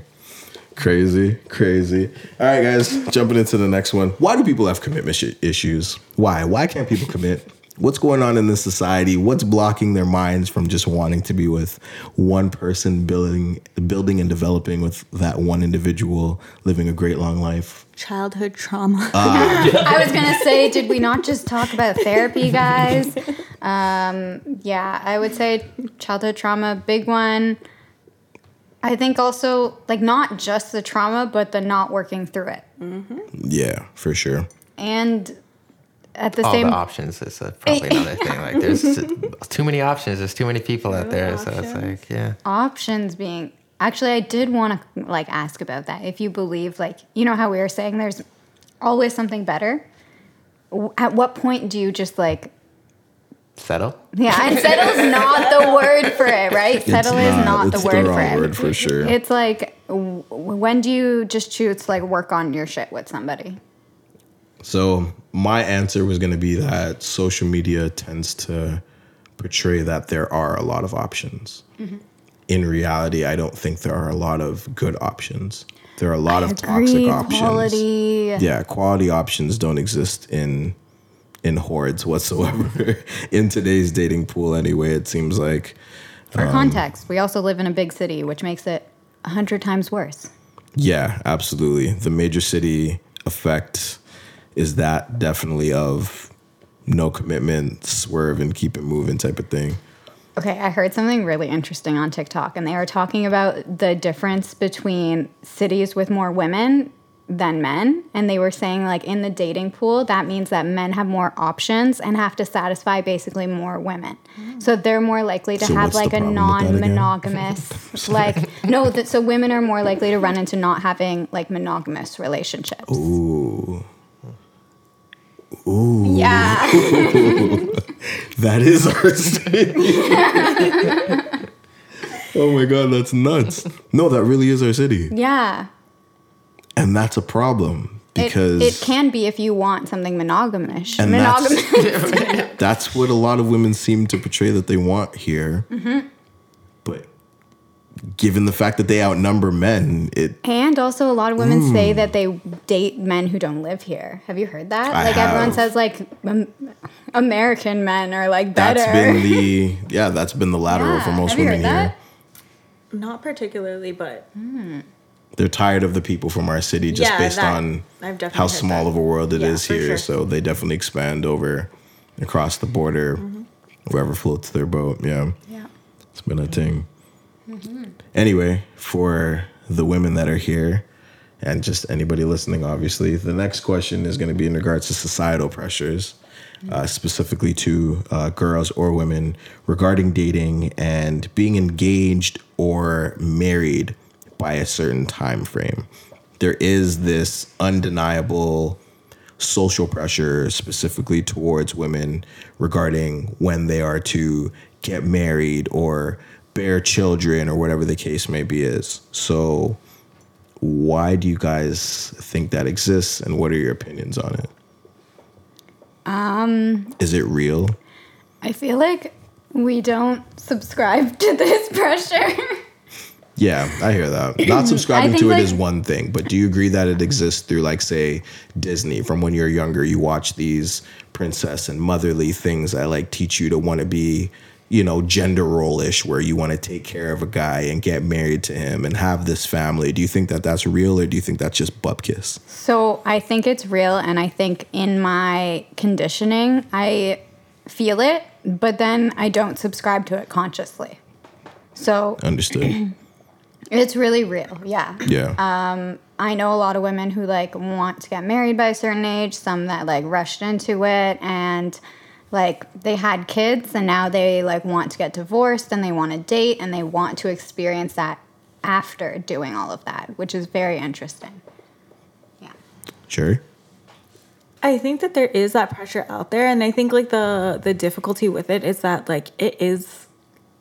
Crazy, crazy. All right, guys, jumping into the next one. Why do people have commitment issues? Why? Why can't people commit? What's going on in this society? What's blocking their minds from just wanting to be with one person, building, building and developing with that one individual, living a great long life? childhood trauma I was gonna say, did we not just talk about therapy, guys? Um, yeah, I would say childhood trauma, big one. I think also like not just the trauma, but the not working through it, Yeah, for sure. and at the All same the options is uh, [laughs] probably another thing. Like there's [laughs] too many options. There's too many people out there. So it's like, yeah. options being actually, I did want to like ask about that. If you believe, like, you know how we were saying, there's always something better. At what point do you just like Settle. Yeah, and [laughs] settle's not the word for it, right? Settle is not it's the word wrong for it. word for sure. It's like w- when do you just choose to like work on your shit with somebody? So my answer was going to be that social media tends to portray that there are a lot of options. Mm-hmm. In reality, I don't think there are a lot of good options. There are a lot of Agree, toxic options. quality. Yeah, quality options don't exist in in hordes whatsoever [laughs] in today's dating pool. Anyway, it seems like For Um, context, we also live in a big city, which makes it a hundred times worse. Yeah, absolutely. The major city effect is that definitely of no commitment, swerve and keep it moving type of thing. Okay, I heard something really interesting on TikTok, and they were talking about the difference between cities with more women than men. And they were saying, like, in the dating pool, that means that men have more options and have to satisfy basically more women. Mm. So they're more likely to So have, like, a problem with that non again? monogamous, [laughs] [laughs] like, no, that, so women are more likely to run into not having, like, monogamous relationships. Ooh. Yeah. [laughs] That is our city. [laughs] oh my god, that's nuts. No, that really is our city. yeah. And that's a problem because it can be if you want something monogamous. And that's- [laughs] that's what a lot of women seem to portray that they want here. Mm-hmm. But given the fact that they outnumber men, it And also, a lot of women say that they date men who don't live here. Have you heard that? I like everyone says, like um, American men are like better. that's been the [laughs] yeah, that's been the lateral Yeah. for most Have you women heard here. that? Not particularly, but They're tired of the people from our city just Yeah, based that- on how small that. of a world it is Yeah, for here. sure. So they definitely expand over across the border, Mm-hmm. wherever floats their boat. Yeah. yeah. It's been a thing. Anyway, for the women that are here and just anybody listening, obviously, the next question is going to be in regards to societal pressures, uh, specifically to uh, girls or women regarding dating and being engaged or married by a certain time frame. There is this undeniable social pressure specifically towards women regarding when they are to get married or bear children or whatever the case may be is. So why do you guys think that exists and what are your opinions on it? Um is it real? I feel like we don't subscribe [laughs] to this pressure. Yeah, I hear that. [laughs] Not subscribing to it like- is one thing, but do you agree that it exists through, like, say, Disney? From when you're younger, you watch these princess and motherly things that, like, teach you to want to be, you know, gender role ish, where you want to take care of a guy and get married to him and have this family. Do you think that that's real or do you think that's just bupkis? so I think it's real, and I think in my conditioning, I feel it, but then I don't subscribe to it consciously. So Understood. [clears throat] it's really real. Yeah. yeah. Um, I know a lot of women who like want to get married by a certain age, some that like rushed into it and like they had kids and now they like want to get divorced and they want to date and they want to experience that after doing all of that, which is very interesting. Yeah. sure. I think that there is that pressure out there, and I think like the the difficulty with it is that like it is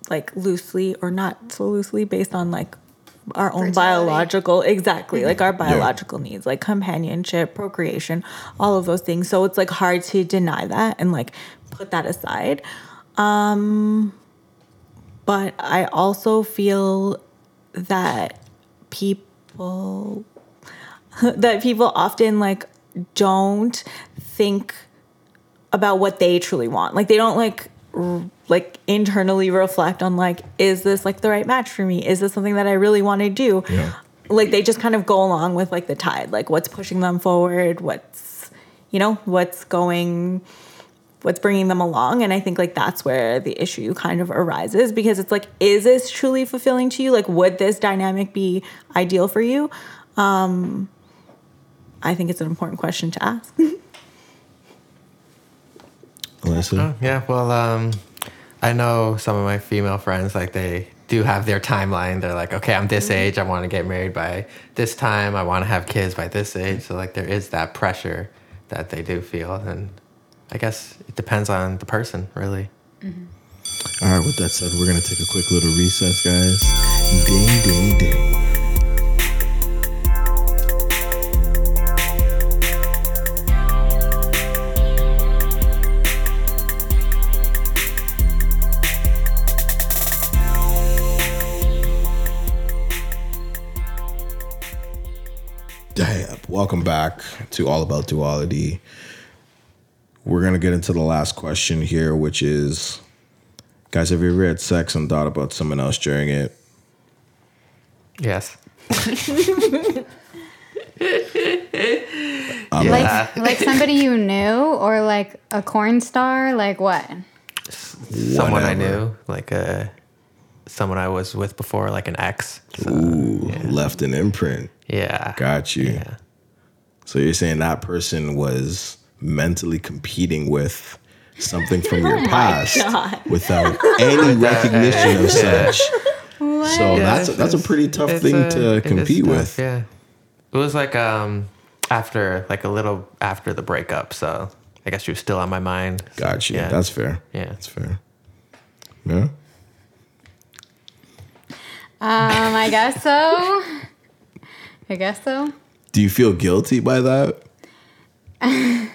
like loosely or not so loosely based on like our own Fertility. biological exactly like our biological needs like companionship procreation all of those things so it's like hard to deny that and like put that aside um but i also feel that people [laughs] that people often like don't think about what they truly want. Like they don't like r- like internally reflect on like is this like the right match for me? Is this something that I really want to do? Yeah. Like they just kind of go along with like the tide, like what's pushing them forward, what's you know, what's going what's bringing them along and i think like that's where the issue kind of arises because it's like is this truly fulfilling to you like would this dynamic be ideal for you um i think it's an important question to ask [laughs] Alyasa? Oh, yeah, well, um, I know some of my female friends like they do have their timeline. They're like, okay, I'm this mm-hmm. age. I want to get married by this time. I want to have kids by this age. So like there is that pressure that they do feel, and I guess it depends on the person, really. Mm-hmm. All right, with that said, we're going to take a quick little recess, guys. Ding, ding, ding. Welcome back to All About Duality. We're going to get into the last question here, which is Guys, have you ever had sex and thought about someone else during it? Yes. [laughs] Like like somebody you knew or like a corn star, like what? Someone I knew, like a someone I was with before, like an ex. So, Ooh, left an imprint. yeah. Got you. Yeah. So you're saying that person was mentally competing with something from your [laughs] past without any recognition of such. So Yeah, that's a, that's a pretty tough thing a- to compete tough, with. Yeah. It was like um after like a little after the breakup, so I guess she was still on my mind. So, Got you. Yeah. That's fair. Yeah. That's fair. Yeah. Um, I guess so. I guess so. Do you feel guilty by that? [laughs]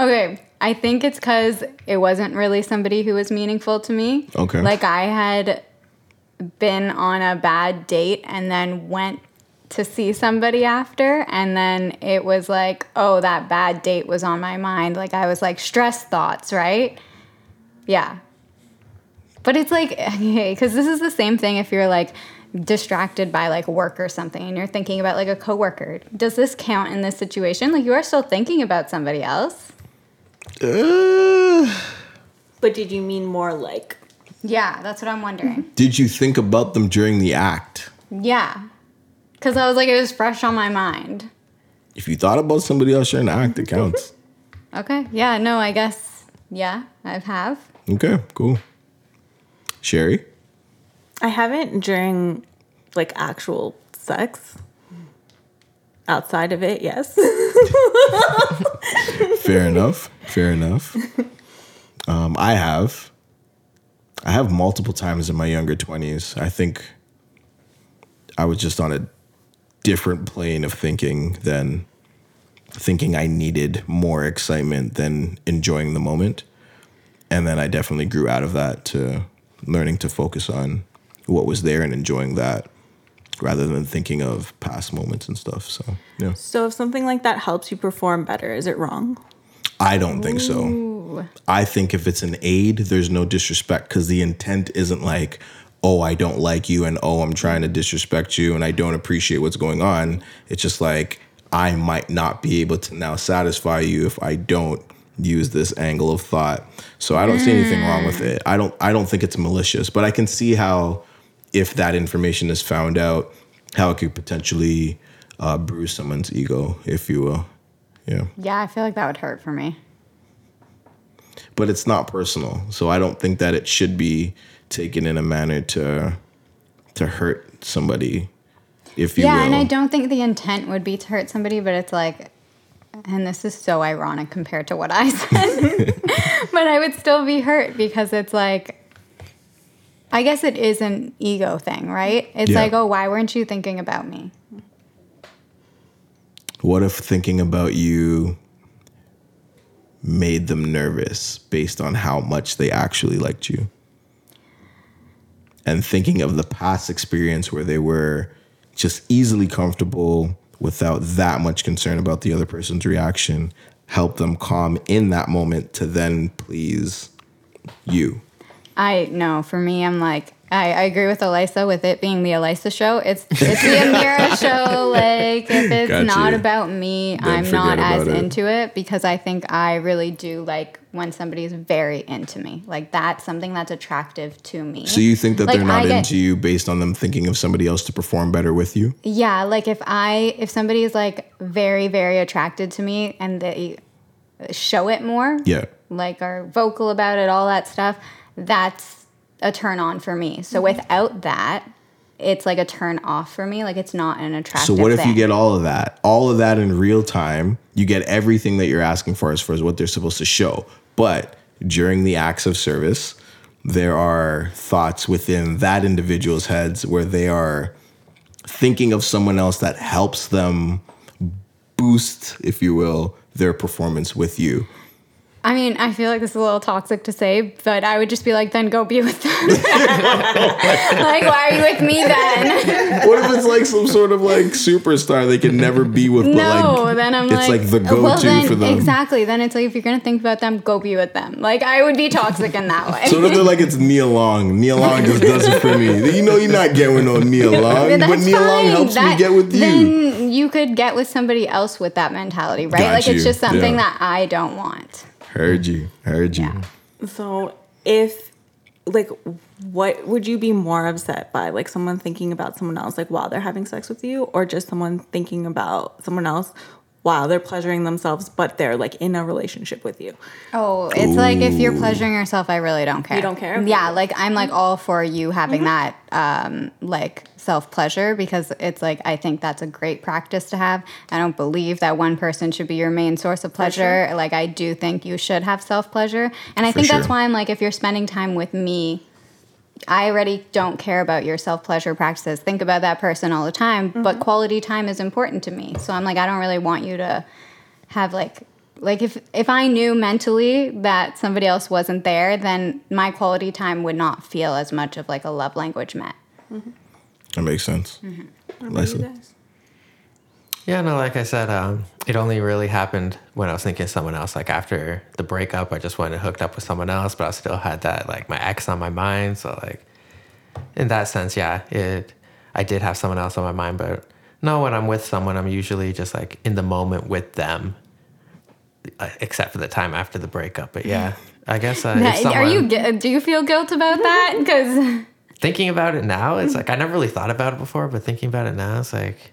Okay, I think it's because it wasn't really somebody who was meaningful to me. Okay. Like I had been on a bad date and then went to see somebody after, and then it was like, oh, that bad date was on my mind. Like I was like stress thoughts, right? Yeah. But it's like, [laughs] okay because this is the same thing if you're like distracted by like work or something and you're thinking about like a coworker. Does this count in this situation? Like you are still thinking about somebody else. Uh, But did you mean more like Yeah, that's what I'm wondering. [laughs] did you think about them during the act? Yeah. Because I was like, it was fresh on my mind. If you thought about somebody else during the act, it [laughs] counts. Okay. Yeah, no, I guess, yeah, I have. Okay, cool. Sheri? I haven't during like actual sex. Outside of it, yes. [laughs] Fair enough. Fair enough. Um, I have. I have multiple times in my younger 20s. I think I was just on a different plane of thinking than thinking I needed more excitement than enjoying the moment. And then I definitely grew out of that to learning to focus on what was there and enjoying that rather than thinking of past moments and stuff. So, yeah. so if something like that helps you perform better, is it wrong? I don't think so. I think if it's an aid, there's no disrespect because the intent isn't like, oh, I don't like you and oh, I'm trying to disrespect you and I don't appreciate what's going on. It's just like, I might not be able to now satisfy you if I don't use this angle of thought. So I don't see anything wrong with mm. it. I don't I don't think it's malicious, but I can see how if that information is found out, how it could potentially uh, bruise someone's ego, if you will. Yeah. Yeah, I feel like that would hurt for me. but it's not personal. So I don't think that it should be taken in a manner to to hurt somebody, if you yeah, will. and I don't think the intent would be to hurt somebody, but it's like, and this is so ironic compared to what I [laughs] said, [laughs] but I would still be hurt because it's like, I guess it is an ego thing, right? It's Yeah. like, oh, why weren't you thinking about me? What if thinking about you made them nervous based on how much they actually liked you? And thinking of the past experience where they were just easily comfortable without that much concern about the other person's reaction, helped them calm in that moment to then please you. I know. for me, I'm like I, I agree with Elisa with it being the Elisa show. It's it's the Amira [laughs] show. Like if it's Got not about me, Then I'm not as it. into it because I think I really do like when somebody's very into me. Like that's something that's attractive to me. So you think that Like, they're not get- into you based on them thinking of somebody else to perform better with you? Yeah, like if I if somebody is like very very attracted to me and they show it more, Yeah. like are vocal about it, all that stuff, that's a turn on for me. So mm-hmm. without that, it's like a turn off for me. Like it's not an attractive. So what if you get all of that, all of that in real time? You get everything that you're asking for as far as what they're supposed to show. But during the acts of service, there are thoughts within that individual's heads where they are thinking of someone else that helps them boost, if you will, their performance with you. I mean, I feel like this is a little toxic to say, but I would just be like, then go be with them. [laughs] like, why are you with me then? [laughs] What if it's like some sort of like superstar they can never be with, no, like then I'm it's like, like the well, go-to then, for them. Exactly. Then it's like if you're gonna think about them, go be with them. Like I would be toxic in that way. So what if they're like it's Nia Long? Nia Long just does it for me. You know you're not getting with no Nia Long, But but Nia Long fine. helps me get with you. Then you could get with somebody else with that mentality, right? Got like it's just something Yeah. that I don't want. Heard you. Heard you. Yeah. So if like what would you be more upset by? Like someone thinking about someone else like while they're having sex with you or just someone thinking about someone else while they're pleasuring themselves but they're like in a relationship with you? Oh, it's like if you're pleasuring yourself, I really don't care. You don't care? Mm-hmm. Yeah, like I'm like all for you having that um like self pleasure because it's like I think that's a great practice to have. I don't believe that one person should be your main source of pleasure. Like I do think you should have self pleasure. And I For think that's why I'm like if you're spending time with me, I already don't care about your self pleasure practices. Think about that person all the time, but mm-hmm. quality time is important to me. So I'm like, I don't really want you to have like like if if I knew mentally that somebody else wasn't there, then my quality time would not feel as much of like a love language met. Mm-hmm. That makes sense. Mm-hmm. Yeah, no, like I said, um, it only really happened when I was thinking of someone else. Like after the breakup, I just went and hooked up with someone else, but I still had that like my ex on my mind. So like, in that sense, yeah, it. I did have someone else on my mind, but no, when I'm with someone, I'm usually just like in the moment with them, uh, except for the time after the breakup. But yeah, I guess uh, if That- Are you do you feel guilt about that? [laughs] [laughs] [laughs] Because thinking about it now, it's like I never really thought about it before, but thinking about it now, it's like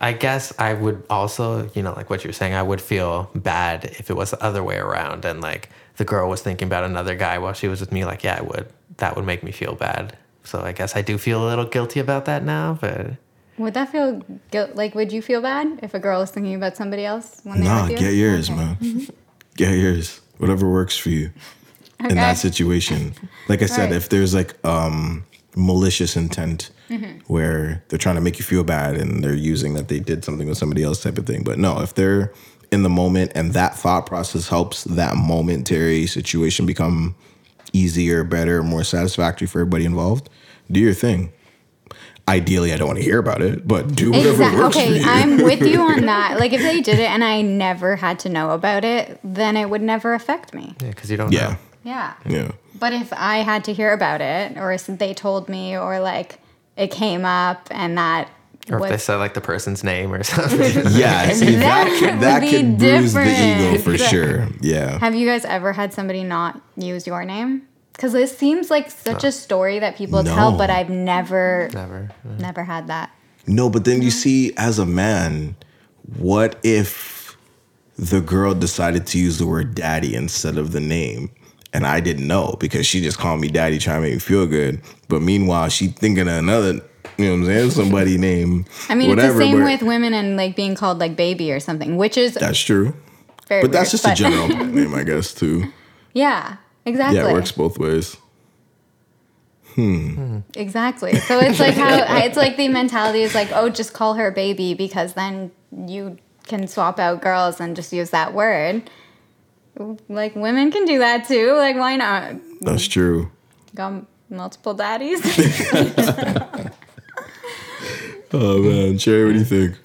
I guess I would also, you know, like what you were saying, I would feel bad if it was the other way around and like the girl was thinking about another guy while she was with me. Like, yeah, I would. That would make me feel bad. So I guess I do feel a little guilty about that now, but would that feel guilt? Like, would you feel bad if a girl was thinking about somebody else when they're Nah, with you? No, get yours, Okay. man. Mm-hmm. Get yours. Whatever works for you [laughs] in that situation. Like I said, Right. if there's like um malicious intent Mm-hmm. where they're trying to make you feel bad and they're using that they did something with somebody else type of thing. But no, if they're in the moment and that thought process helps that momentary situation become easier, better, more satisfactory for everybody involved, do your thing. Ideally, I don't want to hear about it, but do whatever Exactly. works for Okay, you. I'm with you on [laughs] that. Like, if they did it and I never had to know about it, then it would never affect me. yeah, because you don't yeah, know. Yeah. yeah. But if I had to hear about it, or they told me, or like it came up and that Or if they said like the person's name or [laughs] something. [laughs] Yeah, see, that, That could, that be could bruise the ego for sure. Yeah. Have you guys ever had somebody not use your name? Because it seems like such a story that people tell, but I've never, Never. never had that. No, but then you see, as a man, what if the girl decided to use the word daddy instead of the name? And I didn't know because she just called me daddy trying to make me feel good. But meanwhile, she thinking of another, you know what I'm saying? Somebody [laughs] name. I mean, whatever, it's the same but with women and like being called like baby or something, which is That's true. very But that's weird, just a general [laughs] name, I guess, too. Yeah, exactly. Yeah, it works both ways. Hmm. Exactly. So it's like how [laughs] it's like the mentality is like, oh, just call her baby because then you can swap out girls and just use that word. Like women can do that too. Like why not? That's true. Got multiple daddies. [laughs] Oh, man. Cherry, what do you think?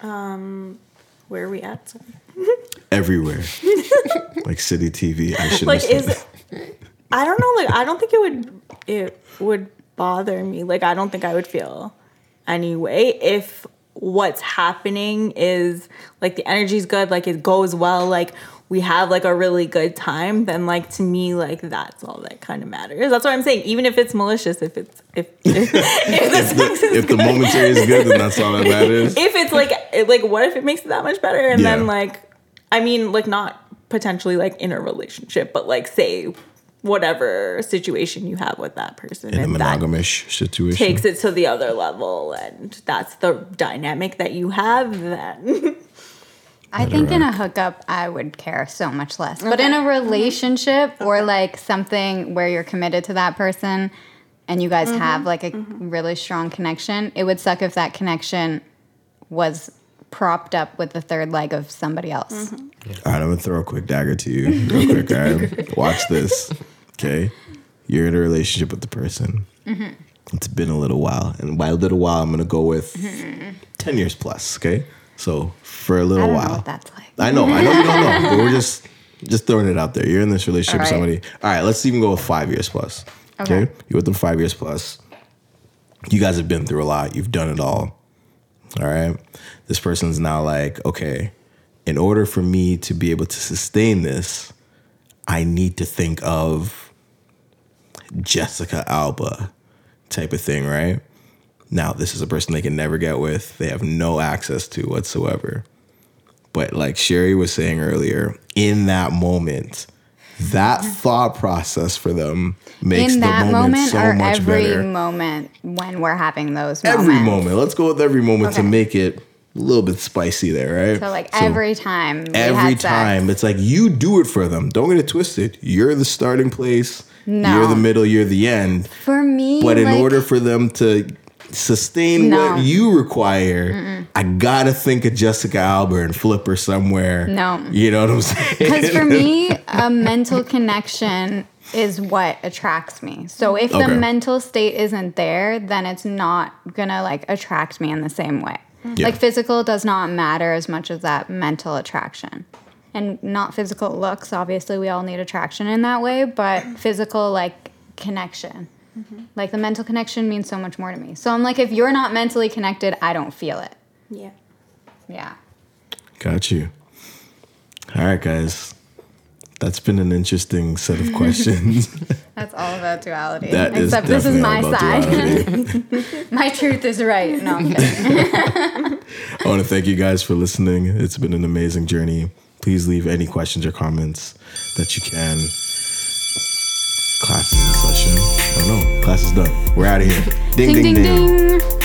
Um, where are we at? [laughs] Everywhere. like City TV. I should like is it, I don't know like I don't think it would it would bother me like I don't think I would feel any way if what's happening is like the energy's good like it goes well like we have like a really good time then like to me like that's all that kind of matters that's what I'm saying even if it's malicious if it's if [laughs] if, if the sex is if the momentary is good, then that's all that matters. [laughs] if it's like like what if it makes it that much better and Yeah. then like i mean like not potentially like in a relationship but like say whatever situation you have with that person. In a and monogamish situation. takes it to the other level and that's the dynamic that you have then. [laughs] I think in a hookup, I would care so much less. But in a mm-hmm. relationship or like something where you're committed to that person and you guys have mm-hmm. like a mm-hmm. really strong connection, it would suck if that connection was propped up with the third leg of somebody else. All right, I'm gonna throw a quick dagger to you, real [laughs] quick. All right, watch this. Okay, you're in a relationship with the person. It's been a little while, and by a little while, I'm gonna go with ten years plus. Okay, so for a little while, that's like. I know, I know you don't know, but we're just [laughs] just throwing it out there. You're in this relationship with All somebody. All right, let's even go with five years plus. Okay, Okay. you're with them five years plus. You guys have been through a lot. You've done it all. All right. This person's now like, okay, in order for me to be able to sustain this, I need to think of Jessica Alba type of thing, right? Now, this is a person they can never get with, they have no access to whatsoever. But like Sheri was saying earlier, in that moment, that thought process for them makes in the moment, moment so or much every better. moment when we're having those moments. every moment. Let's go with every moment to make it a little bit spicy there, right? So like every time. every had sex. time, it's like you do it for them. Don't get it twisted. You're the starting place. No. You're the middle. You're the end. For me, But in like, order for them to sustain No. what you require, I gotta think of Jessica Alba and flip her somewhere. No. you know what I'm saying? Because for me, [laughs] a mental connection is what attracts me. So if Okay. the mental state isn't there, then it's not gonna like attract me in the same way. Yeah. Like physical does not matter as much as that mental attraction. And not physical looks, obviously we all need attraction in that way, but physical like connection. Mm-hmm. Like the mental connection means so much more to me. So I'm like if you're not mentally connected, I don't feel it. Yeah. Yeah. Got you. All right, guys. That's been an interesting set of questions. [laughs] [laughs] That's all about duality. That is Except this is my side. [laughs] My truth is right. No, I'm kidding. I want to thank you guys for listening. It's been an amazing journey. Please leave any questions or comments that you can. Class is in session. Oh no, class is done. We're out of here. ding, ding, ding.